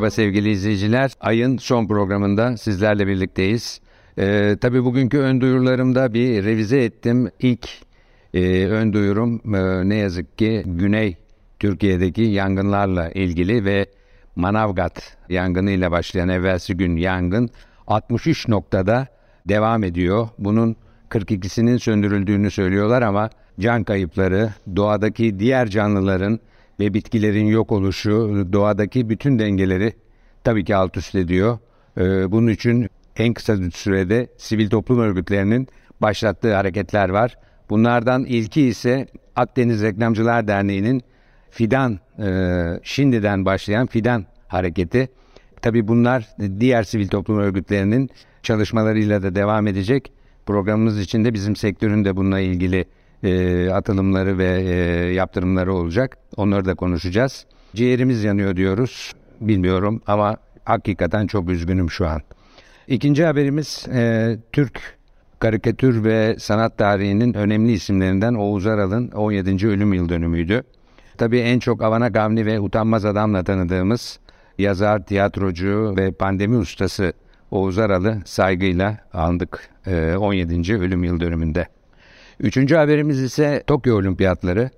Merhaba sevgili izleyiciler. Ayın son programında sizlerle birlikteyiz. Ee, tabii bugünkü ön duyurularımda bir revize ettim. İlk e, ön duyurum e, ne yazık ki Güney Türkiye'deki yangınlarla ilgili ve Manavgat yangınıyla başlayan evvelsi gün yangın 63 noktada devam ediyor. Bunun 42'sinin söndürüldüğünü söylüyorlar ama can kayıpları, doğadaki diğer canlıların ve bitkilerin yok oluşu doğadaki bütün dengeleri tabii ki alt üst ediyor. Ee, bunun için en kısa sürede sivil toplum örgütlerinin başlattığı hareketler var. Bunlardan ilki ise Akdeniz Reklamcılar Derneği'nin Fidan, e, şimdiden başlayan Fidan hareketi. Tabii bunlar diğer sivil toplum örgütlerinin çalışmalarıyla da devam edecek. Programımız içinde bizim sektörün de bununla ilgili e, atılımları ve e, yaptırımları olacak. Onları da konuşacağız. Ciğerimiz yanıyor diyoruz. Bilmiyorum ama hakikaten çok üzgünüm şu an. İkinci haberimiz e, Türk karikatür ve sanat tarihinin önemli isimlerinden Oğuz Aral'ın 17. ölüm yıl dönümüydü. Tabii en çok Avana Gavni ve Utanmaz Adam'la tanıdığımız yazar, tiyatrocu ve pandemi ustası Oğuz Aral'ı saygıyla andık 17. ölüm yıl dönümünde. Üçüncü haberimiz ise Tokyo Olimpiyatları.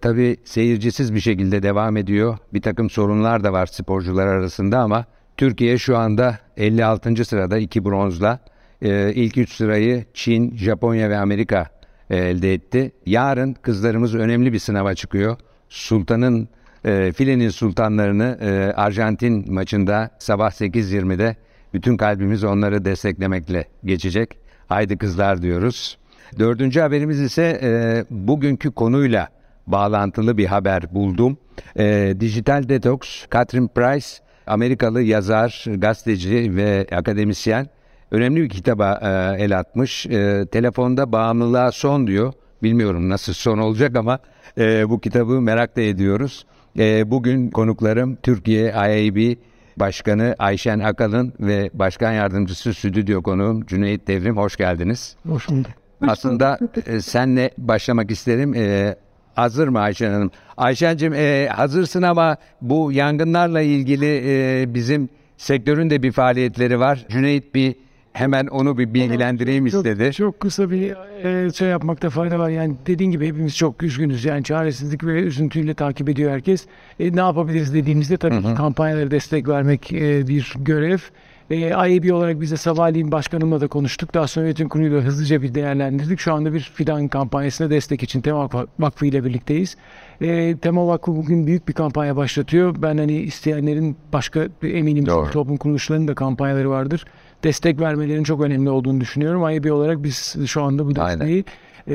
Tabi seyircisiz bir şekilde devam ediyor. Bir takım sorunlar da var sporcular arasında ama Türkiye şu anda 56. sırada iki bronzla. Ee, ilk üç sırayı Çin, Japonya ve Amerika e, elde etti. Yarın kızlarımız önemli bir sınava çıkıyor. Sultan'ın e, filenin sultanlarını e, Arjantin maçında sabah 8.20'de bütün kalbimiz onları desteklemekle geçecek. Haydi kızlar diyoruz. Dördüncü haberimiz ise e, bugünkü konuyla bağlantılı bir haber buldum. E, Digital Detox, Catherine Price, Amerikalı yazar, gazeteci ve akademisyen önemli bir kitaba e, el atmış. E, telefonda bağımlılığa son diyor. Bilmiyorum nasıl son olacak ama e, bu kitabı merak da ediyoruz. E, bugün konuklarım Türkiye IAB Başkanı Ayşen Akalın ve Başkan Yardımcısı Stüdyo konuğum Cüneyt Devrim hoş geldiniz. Hoş bulduk. Aslında e, senle başlamak isterim. E, hazır mı Ayşen Hanım? Ayşen'cim e, hazırsın ama bu yangınlarla ilgili e, bizim sektörün de bir faaliyetleri var. Cüneyt bir hemen onu bir bilgilendireyim istedi. Çok, çok kısa bir e, şey yapmakta fayda var. Yani dediğin gibi hepimiz çok üzgünüz. Yani çaresizlik ve üzüntüyle takip ediyor herkes. E, ne yapabiliriz dediğimizde tabii hı hı. ki kampanyalara destek vermek e, bir görev. E, IAB olarak bize sabahleyin başkanımla da konuştuk. Daha sonra yönetim kuruluyla hızlıca bir değerlendirdik. Şu anda bir fidan kampanyasına destek için Tema Vakfı ile birlikteyiz. E, Tema Vakfı bugün büyük bir kampanya başlatıyor. Ben hani isteyenlerin başka eminim Doğru. toplum kuruluşlarının da kampanyaları vardır. Destek vermelerin çok önemli olduğunu düşünüyorum. IAB olarak biz şu anda bu desteği e,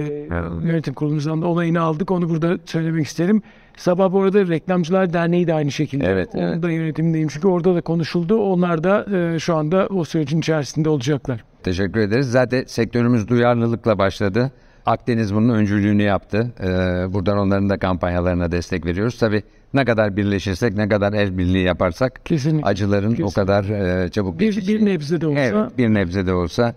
yönetim kurulumuzdan da olayını aldık. Onu burada söylemek isterim. Sabah bu arada Reklamcılar Derneği de aynı şekilde. Evet, Onun evet. da yönetimindeyim çünkü orada da konuşuldu. Onlar da e, şu anda o sürecin içerisinde olacaklar. Teşekkür ederiz. Zaten sektörümüz duyarlılıkla başladı. Akdeniz bunun öncülüğünü yaptı. Ee, buradan onların da kampanyalarına destek veriyoruz. Tabii ne kadar birleşirsek, ne kadar el birliği yaparsak Kesinlikle. acıların Kesinlikle. o kadar e, çabuk Bir, bir nebze de olsa Evet, bir nebze de olsa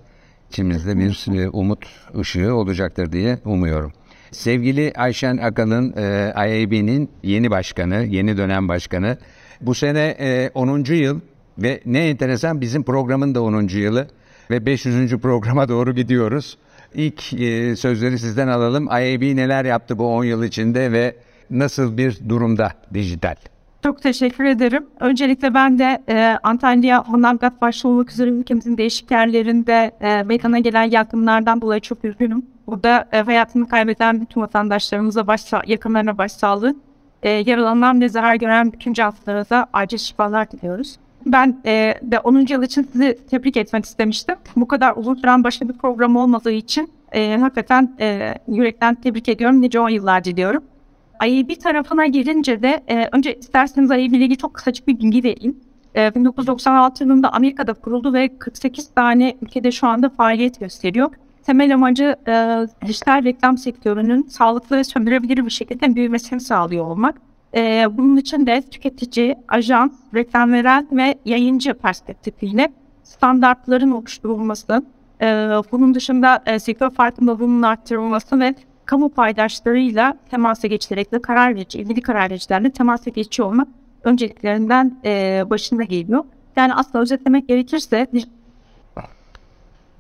içimizde bir umut ışığı olacaktır diye umuyorum. Sevgili Ayşen Akalın, e, IAB'nin yeni başkanı, yeni dönem başkanı. Bu sene e, 10. yıl ve ne enteresan bizim programın da 10. yılı ve 500. programa doğru gidiyoruz. İlk e, sözleri sizden alalım. IAB neler yaptı bu 10 yıl içinde ve nasıl bir durumda dijital? Çok teşekkür ederim. Öncelikle ben de e, Antalya, Manavgat başta olmak üzere ülkemizin değişik yerlerinde e, meydana gelen yangınlardan dolayı çok üzgünüm. Burada e, hayatını kaybeden bütün vatandaşlarımıza başsa yakınlarına başsağlığı, e, yaralananlar ve zarar gören bütün canlılara da acil şifalar diliyoruz. Ben e, de 10. yıl için sizi tebrik etmek istemiştim. Bu kadar uzun süren başka bir program olmadığı için e, hakikaten e, yürekten tebrik ediyorum. Nice 10 yıllar diliyorum. IAB tarafına gelince de e, önce isterseniz IAB ile ilgili çok kısacık bir bilgi vereyim. E, 1996 yılında Amerika'da kuruldu ve 48 tane ülkede şu anda faaliyet gösteriyor. Temel amacı e, dijital reklam sektörünün sağlıklı ve sömürebilir bir şekilde büyümesini sağlıyor olmak. E, bunun için de tüketici, ajans, reklam veren ve yayıncı perspektifiyle standartların oluşturulması, e, bunun dışında e, sektör farkındalığının arttırılması ve kamu paydaşlarıyla temasa geçilerek de karar verici, ilgili karar vericilerle temasa geçiyor olmak önceliklerinden e, başında geliyor. Yani aslında özetlemek gerekirse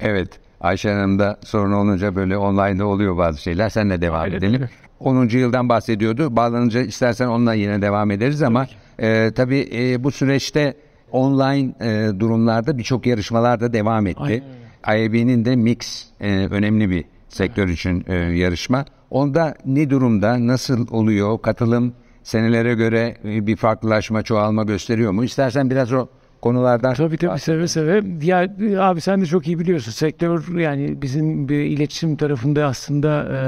Evet. Ayşe Hanım'da sorun olunca böyle online'da oluyor bazı şeyler. Sen de devam Aynen edelim. öyle. 10. yıldan bahsediyordu. Bağlanınca istersen onunla yine devam ederiz ama e, tabii e, bu süreçte online e, durumlarda birçok yarışmalar da devam etti. IAB'nin de mix e, önemli bir sektör için e, yarışma. Onda ne durumda, nasıl oluyor? Katılım senelere göre e, bir farklılaşma, çoğalma gösteriyor mu? İstersen biraz o konulardan Tabii tabii seve seve. Ya abi sen de çok iyi biliyorsun. Sektör yani bizim bir iletişim tarafında aslında e,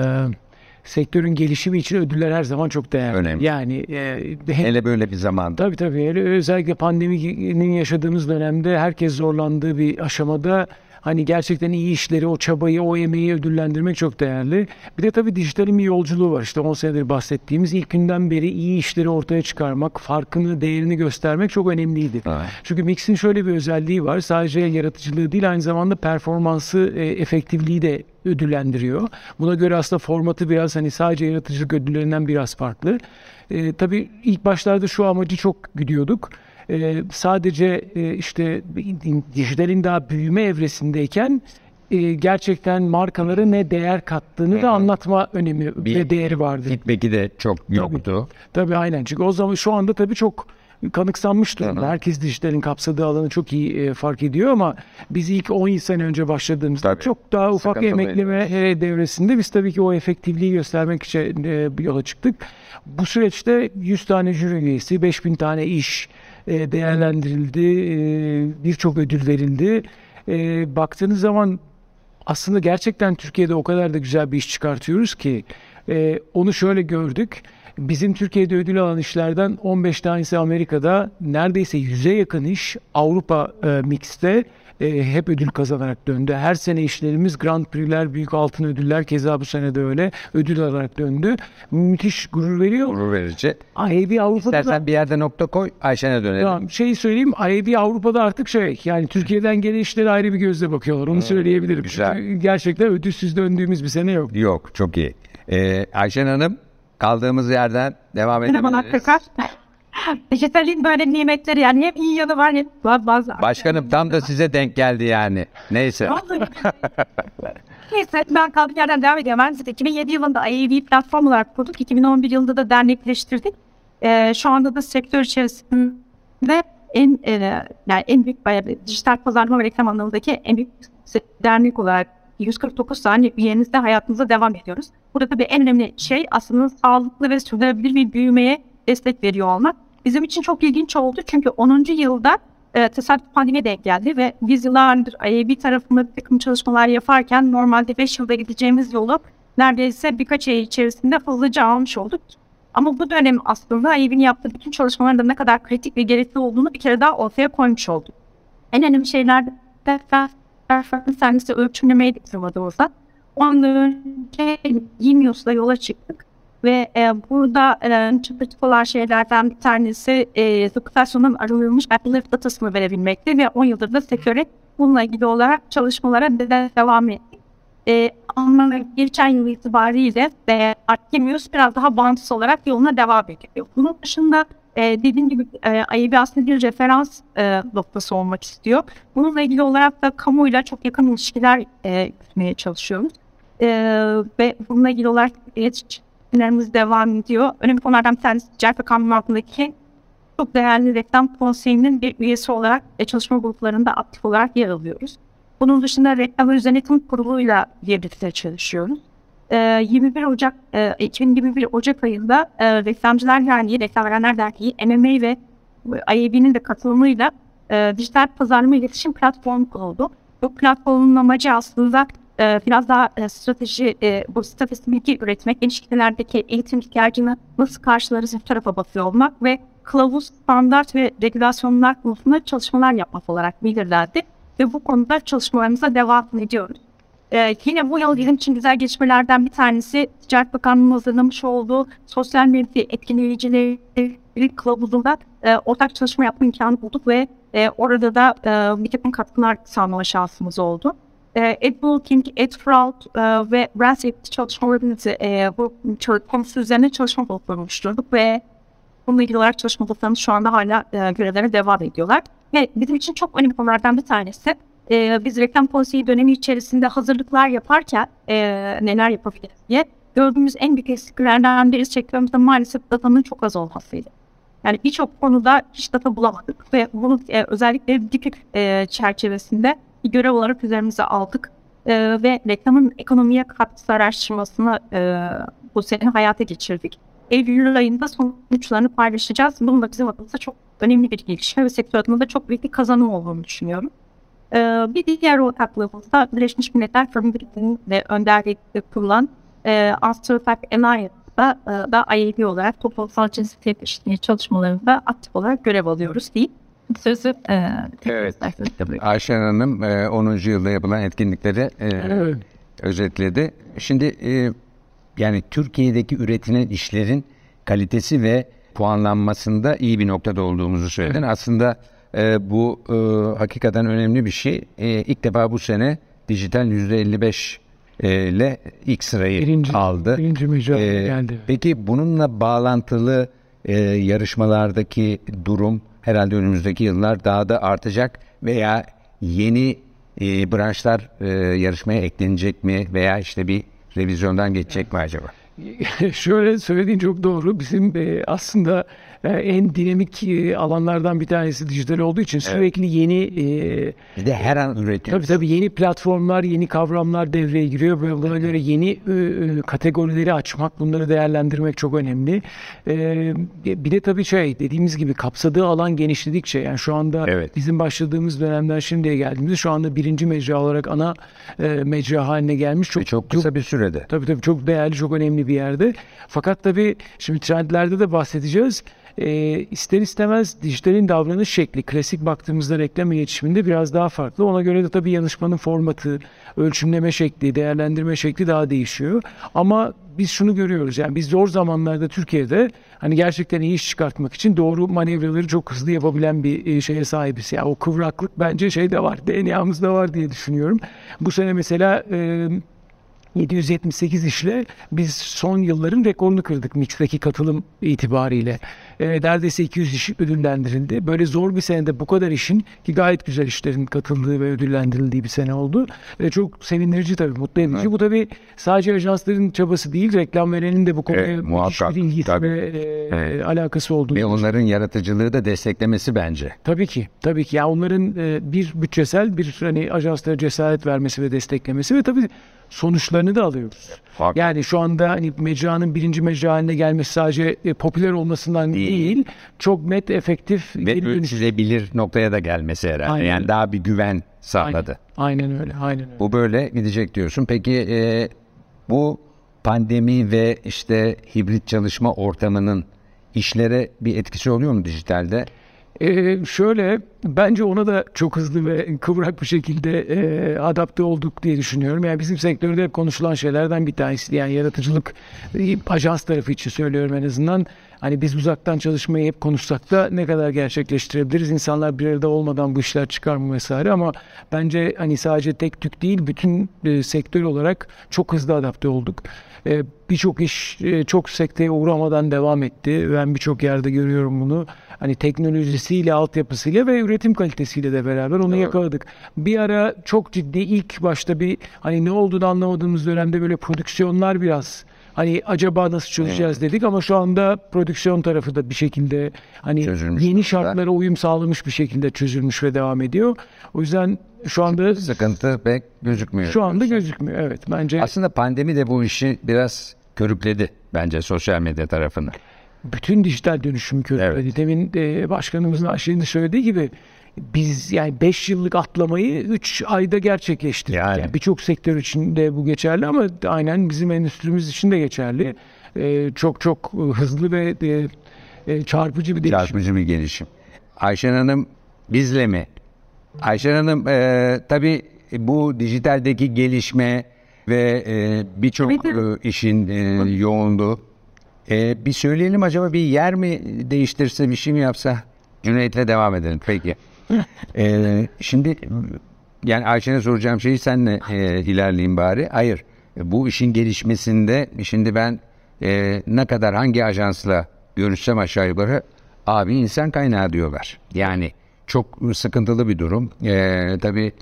sektörün gelişimi için ödüller her zaman çok değerli. Önemli. Yani e, hem- hele böyle bir zamanda. Tabii tabii. Hele özellikle pandeminin yaşadığımız dönemde herkes zorlandığı bir aşamada hani gerçekten iyi işleri, o çabayı, o emeği ödüllendirmek çok değerli. Bir de tabii dijitalin bir yolculuğu var. İşte 10 senedir bahsettiğimiz ilk günden beri iyi işleri ortaya çıkarmak, farkını, değerini göstermek çok önemliydi. Evet. Çünkü Mix'in şöyle bir özelliği var. Sadece yaratıcılığı değil aynı zamanda performansı, e, efektifliği de ödüllendiriyor. Buna göre aslında formatı biraz hani sadece yaratıcılık ödüllerinden biraz farklı. E, tabii ilk başlarda şu amacı çok güdüyorduk. E, sadece e, işte dijitalin daha büyüme evresindeyken e, gerçekten markalara ne değer kattığını da anlatma önemi Bir- ve değeri vardı. Feedback'i de çok yoktu. Tabii aynen. Çünkü o zaman şu anda tabii çok kanıksanmış durumda. Herkes dijitalin kapsadığı alanı çok iyi e, fark ediyor ama biz ilk 10 sene önce başladığımızda Tabii. çok daha ufak Sıkıntılıydı. emekleme e, devresinde biz tabii ki o efektifliği göstermek için e, yola çıktık. Bu süreçte 100 tane jüri üyesi, 5000 tane iş e, değerlendirildi, e, birçok ödül verildi. E, baktığınız zaman aslında gerçekten Türkiye'de o kadar da güzel bir iş çıkartıyoruz ki onu şöyle gördük. Bizim Türkiye'de ödül alan işlerden 15 tanesi Amerika'da neredeyse 100'e yakın iş Avrupa e, Mix'te e, hep ödül kazanarak döndü. Her sene işlerimiz Grand Prix'ler, büyük altın ödüller keza bu sene de öyle ödül alarak döndü. Müthiş gurur veriyor. Gurur verici. IAB Avrupa'da da- İstersen bir yerde nokta koy, Ayşen'e dönelim. Tamam, şeyi söyleyeyim. IAB Avrupa'da artık şey yani Türkiye'den gelen işlere ayrı bir gözle bakıyorlar. Onu söyleyebilirim. güzel. Gerçekten ödülsüz döndüğümüz bir sene yok. Yok, çok iyi. Ee, Ayşen Hanım, kaldığımız yerden devam edebiliriz. tekrar. Dijitalin böyle nimetleri yani hem iyi yanı var hem bazı. Başkanım tam da size denk geldi yani. Neyse. Neyse ben kaldığım yerden devam ediyorum. Ben size 2007 yılında IAV platform olarak kurduk. 2011 yılında da dernekleştirdik. Ee, şu anda da sektör içerisinde en e, yani en büyük bayağı bir dijital pazarlama ve reklam alanındaki en büyük dernek olarak 149 tane üyenizle hayatımıza devam ediyoruz. Burada tabii en önemli şey aslında sağlıklı ve sürdürülebilir bir büyümeye destek veriyor olmak. Bizim için çok ilginç oldu çünkü 10. yılda e, tesadüf pandemiye denk geldi ve biz yıllardır IAB tarafında bir takım çalışmalar yaparken normalde 5 yılda gideceğimiz yolu neredeyse birkaç ay içerisinde hızlıca almış olduk. Ama bu dönem aslında IAB'nin yaptığı bütün çalışmaların ne kadar kritik ve gerekli olduğunu bir kere daha ortaya koymuş olduk. En önemli şeyler de performans servisi ölçümlemeydik sıraladığımızda. Ondan önce Genius'la yola çıktık. Ve e, burada e, çok kritik olan şeylerden bir tanesi e, reputasyonun arınılmış uplift datasını verebilmekti ve 10 yıldır da sektöre bununla ilgili olarak çalışmalara de devam ettik. E, ama geçen yıl itibariyle de Artemius biraz daha bağımsız olarak yoluna devam ediyor. Bunun dışında e, dediğim gibi e, AYB aslında bir referans e, noktası olmak istiyor. Bununla ilgili olarak da kamuyla çok yakın ilişkiler e, yürütmeye çalışıyoruz. E, ve bununla ilgili olarak iletişimlerimiz devam ediyor. Önemli konulardan bir tanesi ve kanun altındaki çok değerli reklam konseyinin bir üyesi olarak e, çalışma gruplarında aktif olarak yer alıyoruz. Bunun dışında reklam ve yönetim kuruluyla birlikte çalışıyoruz. Ee, 21 Ocak e, 2021 Ocak ayında e, Reklamcılar Derneği, Reklam Verenler Derneği, MMA ve IAB'nin de katılımıyla e, dijital pazarlama iletişim platformu kuruldu. Bu platformun amacı aslında e, biraz daha e, strateji, e, bu strateji bilgi üretmek, geniş kitlelerdeki eğitim ihtiyacını nasıl karşılarız bir tarafa bakıyor olmak ve kılavuz, standart ve regülasyonlar konusunda çalışmalar yapmak olarak belirlendi. Ve bu konuda çalışmalarımıza devam ediyoruz. Ee, yine bu yıl bizim için güzel gelişmelerden bir tanesi Ticaret Bakanlığı'nın hazırlamış olduğu sosyal medya etkileyicileri kılavuzunda e, ortak çalışma yapma imkanı bulduk ve e, orada da e, bir takım katkılar sağlama şansımız oldu. E, AdBlocking, AdFraud e, ve Safety çalışmalarımızı e, bu konusu üzerine çalışma grupları oluşturduk ve Bununla ilgili olarak çalışmalarımız şu anda hala e, görevlerine devam ediyorlar. Ve bizim için çok önemli konulardan bir tanesi e, biz reklam konseyi dönemi içerisinde hazırlıklar yaparken e, neler yapabiliriz diye gördüğümüz en büyük eksiklerden birisi sektörümüzde maalesef datanın çok az olmasıydı. Yani birçok konuda hiç data bulamadık ve bunu e, özellikle DİPİK e, çerçevesinde bir görev olarak üzerimize aldık e, ve reklamın ekonomiye katkısı araştırmasını e, bu sene hayata geçirdik. Eylül ayında sonuçlarını paylaşacağız. Bunun da bizim adımıza çok önemli bir gelişme ve sektör adına da çok büyük bir kazanım olduğunu düşünüyorum. Ee, bir diğer ortaklığımız da Birleşmiş Milletler Tarım Birliği'nin de önderlikte kurulan e, Astrofact Alliance'da e, da IAB olarak toplumsal cinsiyet eşitliği çalışmalarında aktif olarak görev alıyoruz deyip sözü e, Evet. Ayşen Hanım e, 10. yılda yapılan etkinlikleri e, Evet. özetledi. Şimdi e, yani Türkiye'deki üretilen işlerin kalitesi ve puanlanmasında iyi bir noktada olduğumuzu söyledin. Aslında e, bu e, hakikaten önemli bir şey. E, ilk defa bu sene dijital %55 e, ile ilk sırayı Birinci, aldı. birinci mücadele Ee, geldi. Peki bununla bağlantılı e, yarışmalardaki durum herhalde önümüzdeki yıllar daha da artacak veya yeni e, branşlar e, yarışmaya eklenecek mi veya işte bir revizyondan geçecek mi acaba? Şöyle söylediğin çok doğru. Bizim e, aslında en dinamik e, alanlardan bir tanesi dijital olduğu için sürekli yeni e, Bir de her an tabii üretiyoruz. tabii yeni platformlar, yeni kavramlar devreye giriyor buna göre yeni e, e, kategorileri açmak, bunları değerlendirmek çok önemli. E, bir de tabii şey dediğimiz gibi kapsadığı alan genişledikçe yani şu anda Evet. bizim başladığımız dönemden şimdiye geldiğimizde şu anda birinci mecra olarak ana e, mecra haline gelmiş. Ve çok kısa bir sürede. Tabii tabii çok değerli, çok önemli bir yerde. Fakat tabii şimdi trendlerde de bahsedeceğiz. Ee, ister istemez dijitalin davranış şekli, klasik baktığımızda reklam iletişiminde biraz daha farklı. Ona göre de tabii yanışmanın formatı, ölçümleme şekli, değerlendirme şekli daha değişiyor. Ama biz şunu görüyoruz yani biz zor zamanlarda Türkiye'de hani gerçekten iyi iş çıkartmak için doğru manevraları çok hızlı yapabilen bir e, şeye sahibiz. Yani o kıvraklık bence şeyde var, DNA'mızda var diye düşünüyorum. Bu sene mesela e, 778 işle biz son yılların rekorunu kırdık Mix'teki katılım itibariyle. Ee, neredeyse 200 iş ödüllendirildi. Böyle zor bir senede bu kadar işin ki gayet güzel işlerin katıldığı ve ödüllendirildiği bir sene oldu. Ve çok sevindirici tabii, mutlu edici. Evet. Bu tabii sadece ajansların çabası değil, reklam verenin de bu konuya muhakkak, bir tabii. ve e, Evet. alakası olduğunu Ve onların yaratıcılığı da desteklemesi bence. Tabii ki, tabii ki. Yani onların e, bir bütçesel bir hani ajanslara cesaret vermesi ve desteklemesi ve tabii sonuçlarını da alıyoruz. Fark- Yani şu anda hani mecranın birinci mecra haline gelmesi sadece e, popüler olmasından Değil. değil, çok net, efektif Ve ölçülebilir noktaya da gelmesi herhalde. Aynen. Yani daha bir güven Aynen, sağladı. aynen öyle, aynen öyle. Bu böyle gidecek diyorsun. Peki e, bu pandemi ve işte hibrit çalışma ortamının işlere bir etkisi oluyor mu dijitalde? Ee, şöyle bence ona da çok hızlı ve kıvrak bir şekilde e, adapte olduk diye düşünüyorum. Yani bizim sektörde hep konuşulan şeylerden bir tanesi. Yani yaratıcılık e, ajans tarafı için söylüyorum en azından. Hani biz uzaktan çalışmayı hep konuşsak da ne kadar gerçekleştirebiliriz? İnsanlar bir arada olmadan bu işler çıkar mı vesaire ama bence hani sadece tek tük değil bütün e, sektör olarak çok hızlı adapte olduk. E, birçok iş e, çok sekteye uğramadan devam etti. Ben birçok yerde görüyorum bunu. Hani teknolojisiyle, altyapısıyla ve üretim kalitesiyle de beraber onu yakaladık. Bir ara çok ciddi ilk başta bir hani ne olduğunu anlamadığımız dönemde böyle prodüksiyonlar biraz hani acaba nasıl çözeceğiz dedik ama şu anda prodüksiyon tarafı da bir şekilde hani Çözülmüş yeni şartlara uyum sağlamış bir şekilde çözülmüş ve devam ediyor. O yüzden şu anda Sıkıntı pek gözükmüyor. şu anda gözükmüyor. Evet bence Aslında pandemi de bu işi biraz körükledi bence sosyal medya tarafını. Bütün dijital dönüşüm körükledi. Evet. Demin e, başkanımızın Ayşe'nin söylediği gibi biz yani 5 yıllık atlamayı 3 ayda gerçekleştirdik. Yani. Yani Birçok sektör için de bu geçerli ama aynen bizim endüstrimiz için de geçerli. E, çok çok hızlı ve e, e, çarpıcı bir değişim. Çarpıcı bir gelişim. Ayşen Hanım bizle mi? Ayşen Hanım e, tabii bu dijitaldeki gelişme ve e, birçok e, işin e, yoğunluğu. E, bir söyleyelim acaba bir yer mi değiştirse bir şey mi yapsa? Cüneyt'le devam edelim. Peki. e, şimdi yani Ayşe'ne soracağım şeyi senle e, ilerleyeyim bari. Hayır. Bu işin gelişmesinde şimdi ben e, ne kadar hangi ajansla görüşsem aşağı yukarı abi insan kaynağı diyorlar. Yani çok sıkıntılı bir durum. Ee, tabii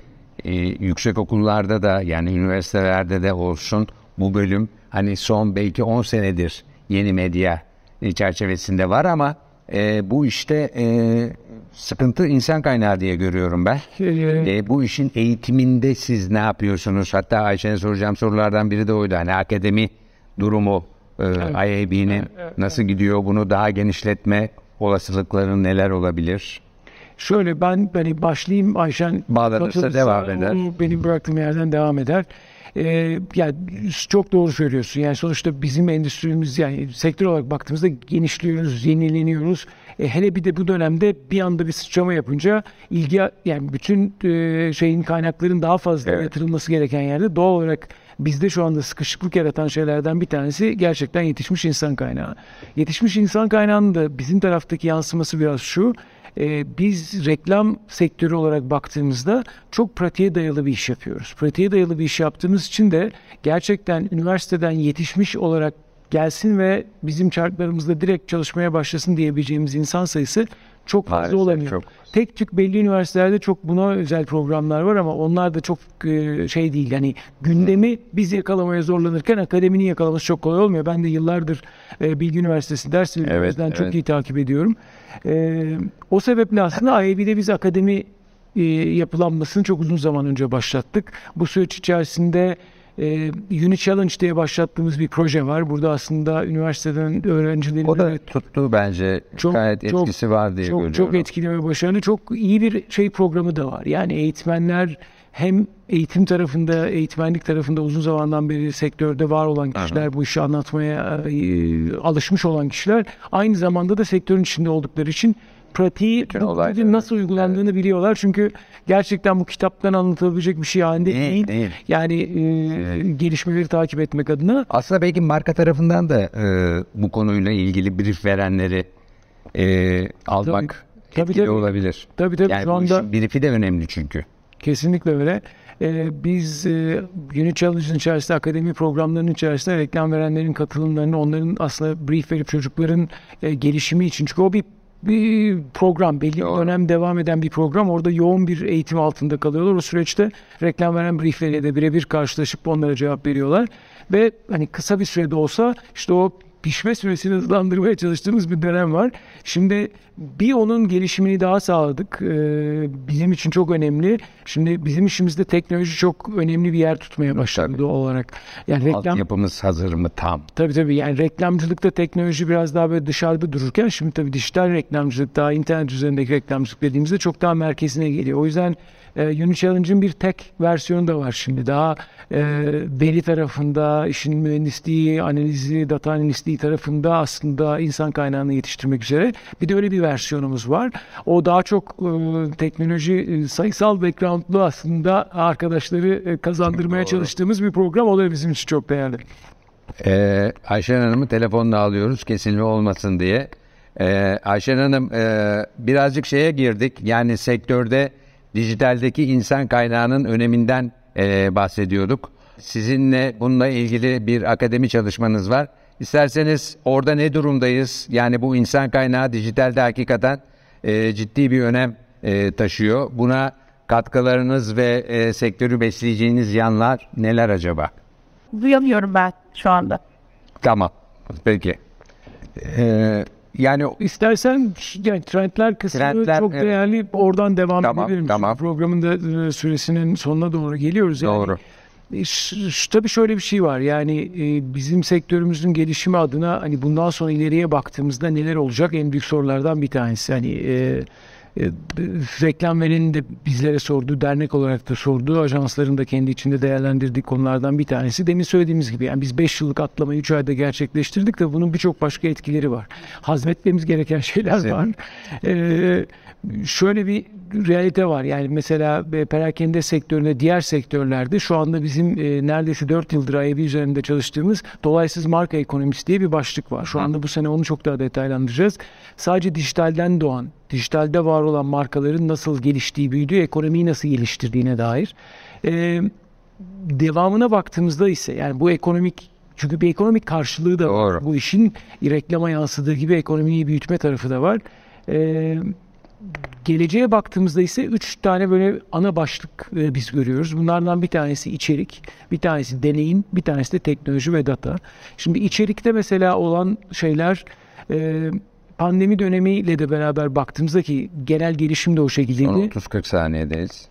e, yüksek okullarda da yani üniversitelerde de olsun bu bölüm hani son belki 10 senedir yeni medya çerçevesinde var ama e, bu işte e, sıkıntı insan kaynağı diye görüyorum ben. E, bu işin eğitiminde siz ne yapıyorsunuz? Hatta Ayşe'ne soracağım sorulardan biri de oydu. Hani akademi durumu e, IAB'nin nasıl gidiyor? Bunu daha genişletme olasılıkları neler olabilir? Şöyle ben hani başlayayım Ayşen Bağlanırsa devam eder. Benim bıraktığım yerden devam eder. Ee, yani çok doğru söylüyorsun. Yani sonuçta bizim endüstrimiz yani sektör olarak baktığımızda genişliyoruz, yenileniyoruz. E, hele bir de bu dönemde bir anda bir sıçrama yapınca ilgi yani bütün e, şeyin kaynakların daha fazla Evet. yatırılması gereken yerde doğal olarak bizde şu anda sıkışıklık yaratan şeylerden bir tanesi gerçekten yetişmiş insan kaynağı. Yetişmiş insan kaynağının da bizim taraftaki yansıması biraz şu. E, biz reklam sektörü olarak baktığımızda çok pratiğe dayalı bir iş yapıyoruz. Pratiğe dayalı bir iş yaptığımız için de gerçekten üniversiteden yetişmiş olarak gelsin ve bizim çarklarımızda direkt çalışmaya başlasın diyebileceğimiz insan sayısı çok fazla Maalesef olamıyor. çok. Tek tük belli üniversitelerde çok buna özel programlar var ama onlar da çok e, şey değil. Yani gündemi biz yakalamaya zorlanırken akademinin yakalaması çok kolay olmuyor. Ben de yıllardır e, Bilgi Üniversitesi ders veriyorum. Evet, çok evet. iyi takip ediyorum. E, o sebeple aslında IAB'de biz akademi yapılanmasını çok uzun zaman önce başlattık. Bu süreç içerisinde e, Uni Challenge diye başlattığımız bir proje var. Burada aslında üniversiteden öğrencilerin O da tuttu bence. Çok- Gayet çok- etkisi var diye çok, görüyorum. çok etkili ve başarılı. Çok iyi bir şey programı da var. Yani eğitmenler hem eğitim tarafında, eğitmenlik tarafında uzun zamandan beri sektörde var olan kişiler, bu işi anlatmaya e, alışmış olan kişiler, aynı zamanda da sektörün içinde oldukları için pratiği Bütün bu nasıl uygulandığını biliyorlar. Çünkü gerçekten bu kitaptan anlatılabilecek bir şey halinde Değil, değil. değil. Yani e, gelişmeleri takip etmek adına Aslında belki marka tarafından da e, bu konuyla ilgili brief verenleri e, almak Tabii, etkili tabii. olabilir. tabii tabii Yani şu bu anda işin brief'i de önemli çünkü. Kesinlikle öyle. Ee, biz e, Uni Challenge'ın içerisinde, akademi programlarının içerisinde reklam verenlerin katılımlarını, onların aslında brief verip çocukların e, gelişimi için. Çünkü o bir bir program, belli dönem devam eden bir program. Orada yoğun bir eğitim altında kalıyorlar. O süreçte reklam veren briefleriyle de birebir karşılaşıp onlara cevap veriyorlar. Ve hani kısa bir sürede olsa işte o pişme süresini hızlandırmaya çalıştığımız bir dönem var. Şimdi bir onun gelişimini daha sağladık. Ee, bizim için çok önemli. Şimdi bizim işimizde teknoloji çok önemli bir yer tutmaya başladı Tabii. olarak. Yani reklam Altyapımız hazır mı tam? Tabii tabii yani reklamcılıkta teknoloji biraz daha böyle dışarıda dururken şimdi tabii dijital reklamcılık daha internet üzerindeki reklamcılık dediğimizde çok daha merkezine geliyor. O yüzden e, Uni Challenge'ın bir tek versiyonu da var şimdi. Daha e, veri tarafında, işin mühendisliği, analizi, data analistliği tarafında aslında insan kaynağını yetiştirmek üzere. Bir de öyle bir versiyonumuz var. O daha çok e, teknoloji, e, sayısal background'lu aslında arkadaşları e, kazandırmaya Doğru. çalıştığımız bir program. O da bizim için çok değerli. Ee, Ayşen Hanım'ı telefonla alıyoruz kesilme olmasın diye. Ee, Ayşen Hanım e, birazcık şeye girdik. Yani sektörde dijitaldeki insan kaynağının öneminden e, bahsediyorduk. Sizinle bununla ilgili bir akademi çalışmanız var. İsterseniz orada ne durumdayız? Yani bu insan kaynağı dijitalde hakikaten e, ciddi bir önem e, taşıyor. Buna katkılarınız ve e, sektörü besleyeceğiniz yanlar neler acaba? Duyamıyorum ben şu anda. Tamam. Peki. Ee, yani İstersen yani trendler kısmı Trendler, çok evet. değerli. Oradan devam Tamam, edebilirim. tamam. Programın da e, süresinin sonuna doğru geliyoruz. Yani, Doğru. E, tabii şöyle bir şey var. Yani e, bizim sektörümüzün gelişimi adına hani bundan sonra ileriye baktığımızda neler olacak en büyük sorulardan bir tanesi. Hani e, reklam verenin de bizlere sorduğu, dernek olarak da sorduğu, ajansların da kendi içinde değerlendirdiği konulardan bir tanesi. Demin söylediğimiz gibi yani biz 5 yıllık atlamayı 3 ayda gerçekleştirdik de bunun birçok başka etkileri var. Hazmetmemiz gereken şeyler var. Ee, şöyle bir realite var. Yani mesela e, perakende sektöründe diğer sektörlerde şu anda bizim e, neredeyse 4 yıldır IAB üzerinde çalıştığımız dolaysız marka ekonomisi diye bir başlık var. Şu anda bu sene onu çok daha detaylandıracağız. Sadece dijitalden doğan, dijitalde var olan markaların nasıl geliştiği, büyüdüğü, ekonomiyi nasıl geliştirdiğine dair. Ee, devamına baktığımızda ise yani bu ekonomik Çünkü bir ekonomik karşılığı da var. Doğru. Bu işin reklama yansıdığı gibi ekonomiyi büyütme tarafı da var. Ee, geleceğe baktığımızda ise üç tane böyle ana başlık e, biz görüyoruz. Bunlardan bir tanesi içerik, bir tanesi deneyim, bir tanesi de teknoloji ve data. Şimdi içerikte mesela olan şeyler e, pandemi dönemiyle de beraber baktığımızda ki genel gelişim de o şekildeydi. 30-40 saniyedeyiz.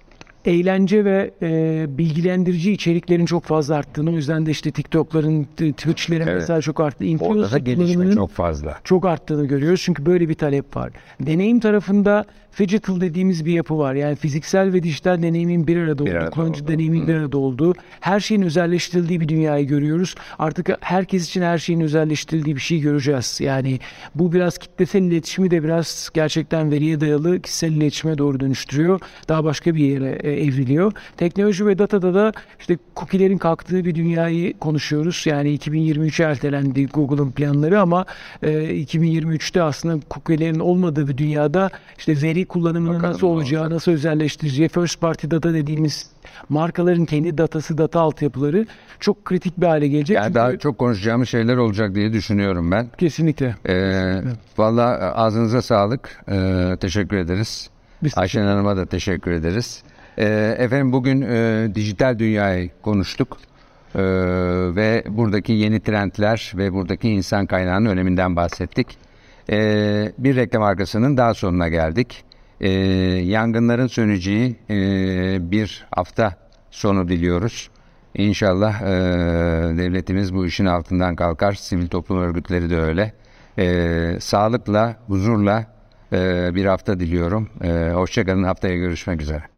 Eğlence ve e, bilgilendirici içeriklerin çok fazla arttığını, o yüzden de işte TikTok'ların, Twitch'lerin Evet. mesela çok arttı. Orada da gelişme çok fazla. çok arttığını görüyoruz. Çünkü böyle bir talep var. Deneyim tarafında digital dediğimiz bir yapı var. Yani fiziksel ve dijital deneyimin bir arada Bir olduğu, arada kullanıcı deneyimin bir arada olduğu, her şeyin özelleştirildiği bir dünyayı görüyoruz. Artık herkes için her şeyin özelleştirildiği bir şey göreceğiz. Yani bu biraz kitlesel iletişimi de biraz gerçekten veriye dayalı kişisel iletişime doğru dönüştürüyor. Daha başka bir yere e, evriliyor. Teknoloji ve datada da işte cookie'lerin kalktığı bir dünyayı konuşuyoruz. Yani 2023'e ertelendi Google'ın planları ama e, 2023'te aslında cookie'lerin olmadığı bir dünyada işte veri kullanımının Bakalım nasıl olacağı, nasıl özelleştireceği, first party data dediğimiz markaların kendi datası, data altyapıları çok kritik bir hale gelecek. Yani Çünkü- daha çok konuşacağımız şeyler olacak diye düşünüyorum ben. Kesinlikle. Ee, Valla ağzınıza sağlık. Ee, teşekkür ederiz. Biz Ayşen Hanım'a da teşekkür ederiz. Ee, efendim bugün e, dijital dünyayı konuştuk. Ee, ve buradaki yeni trendler ve buradaki insan kaynağının öneminden bahsettik. Ee, bir reklam arkasının daha sonuna geldik. Ee, yangınların söneceği e, bir hafta sonu diliyoruz. İnşallah e, devletimiz bu işin altından kalkar. Sivil toplum örgütleri de öyle. E, sağlıkla, huzurla e, bir hafta diliyorum. E, hoşçakalın. Haftaya görüşmek üzere.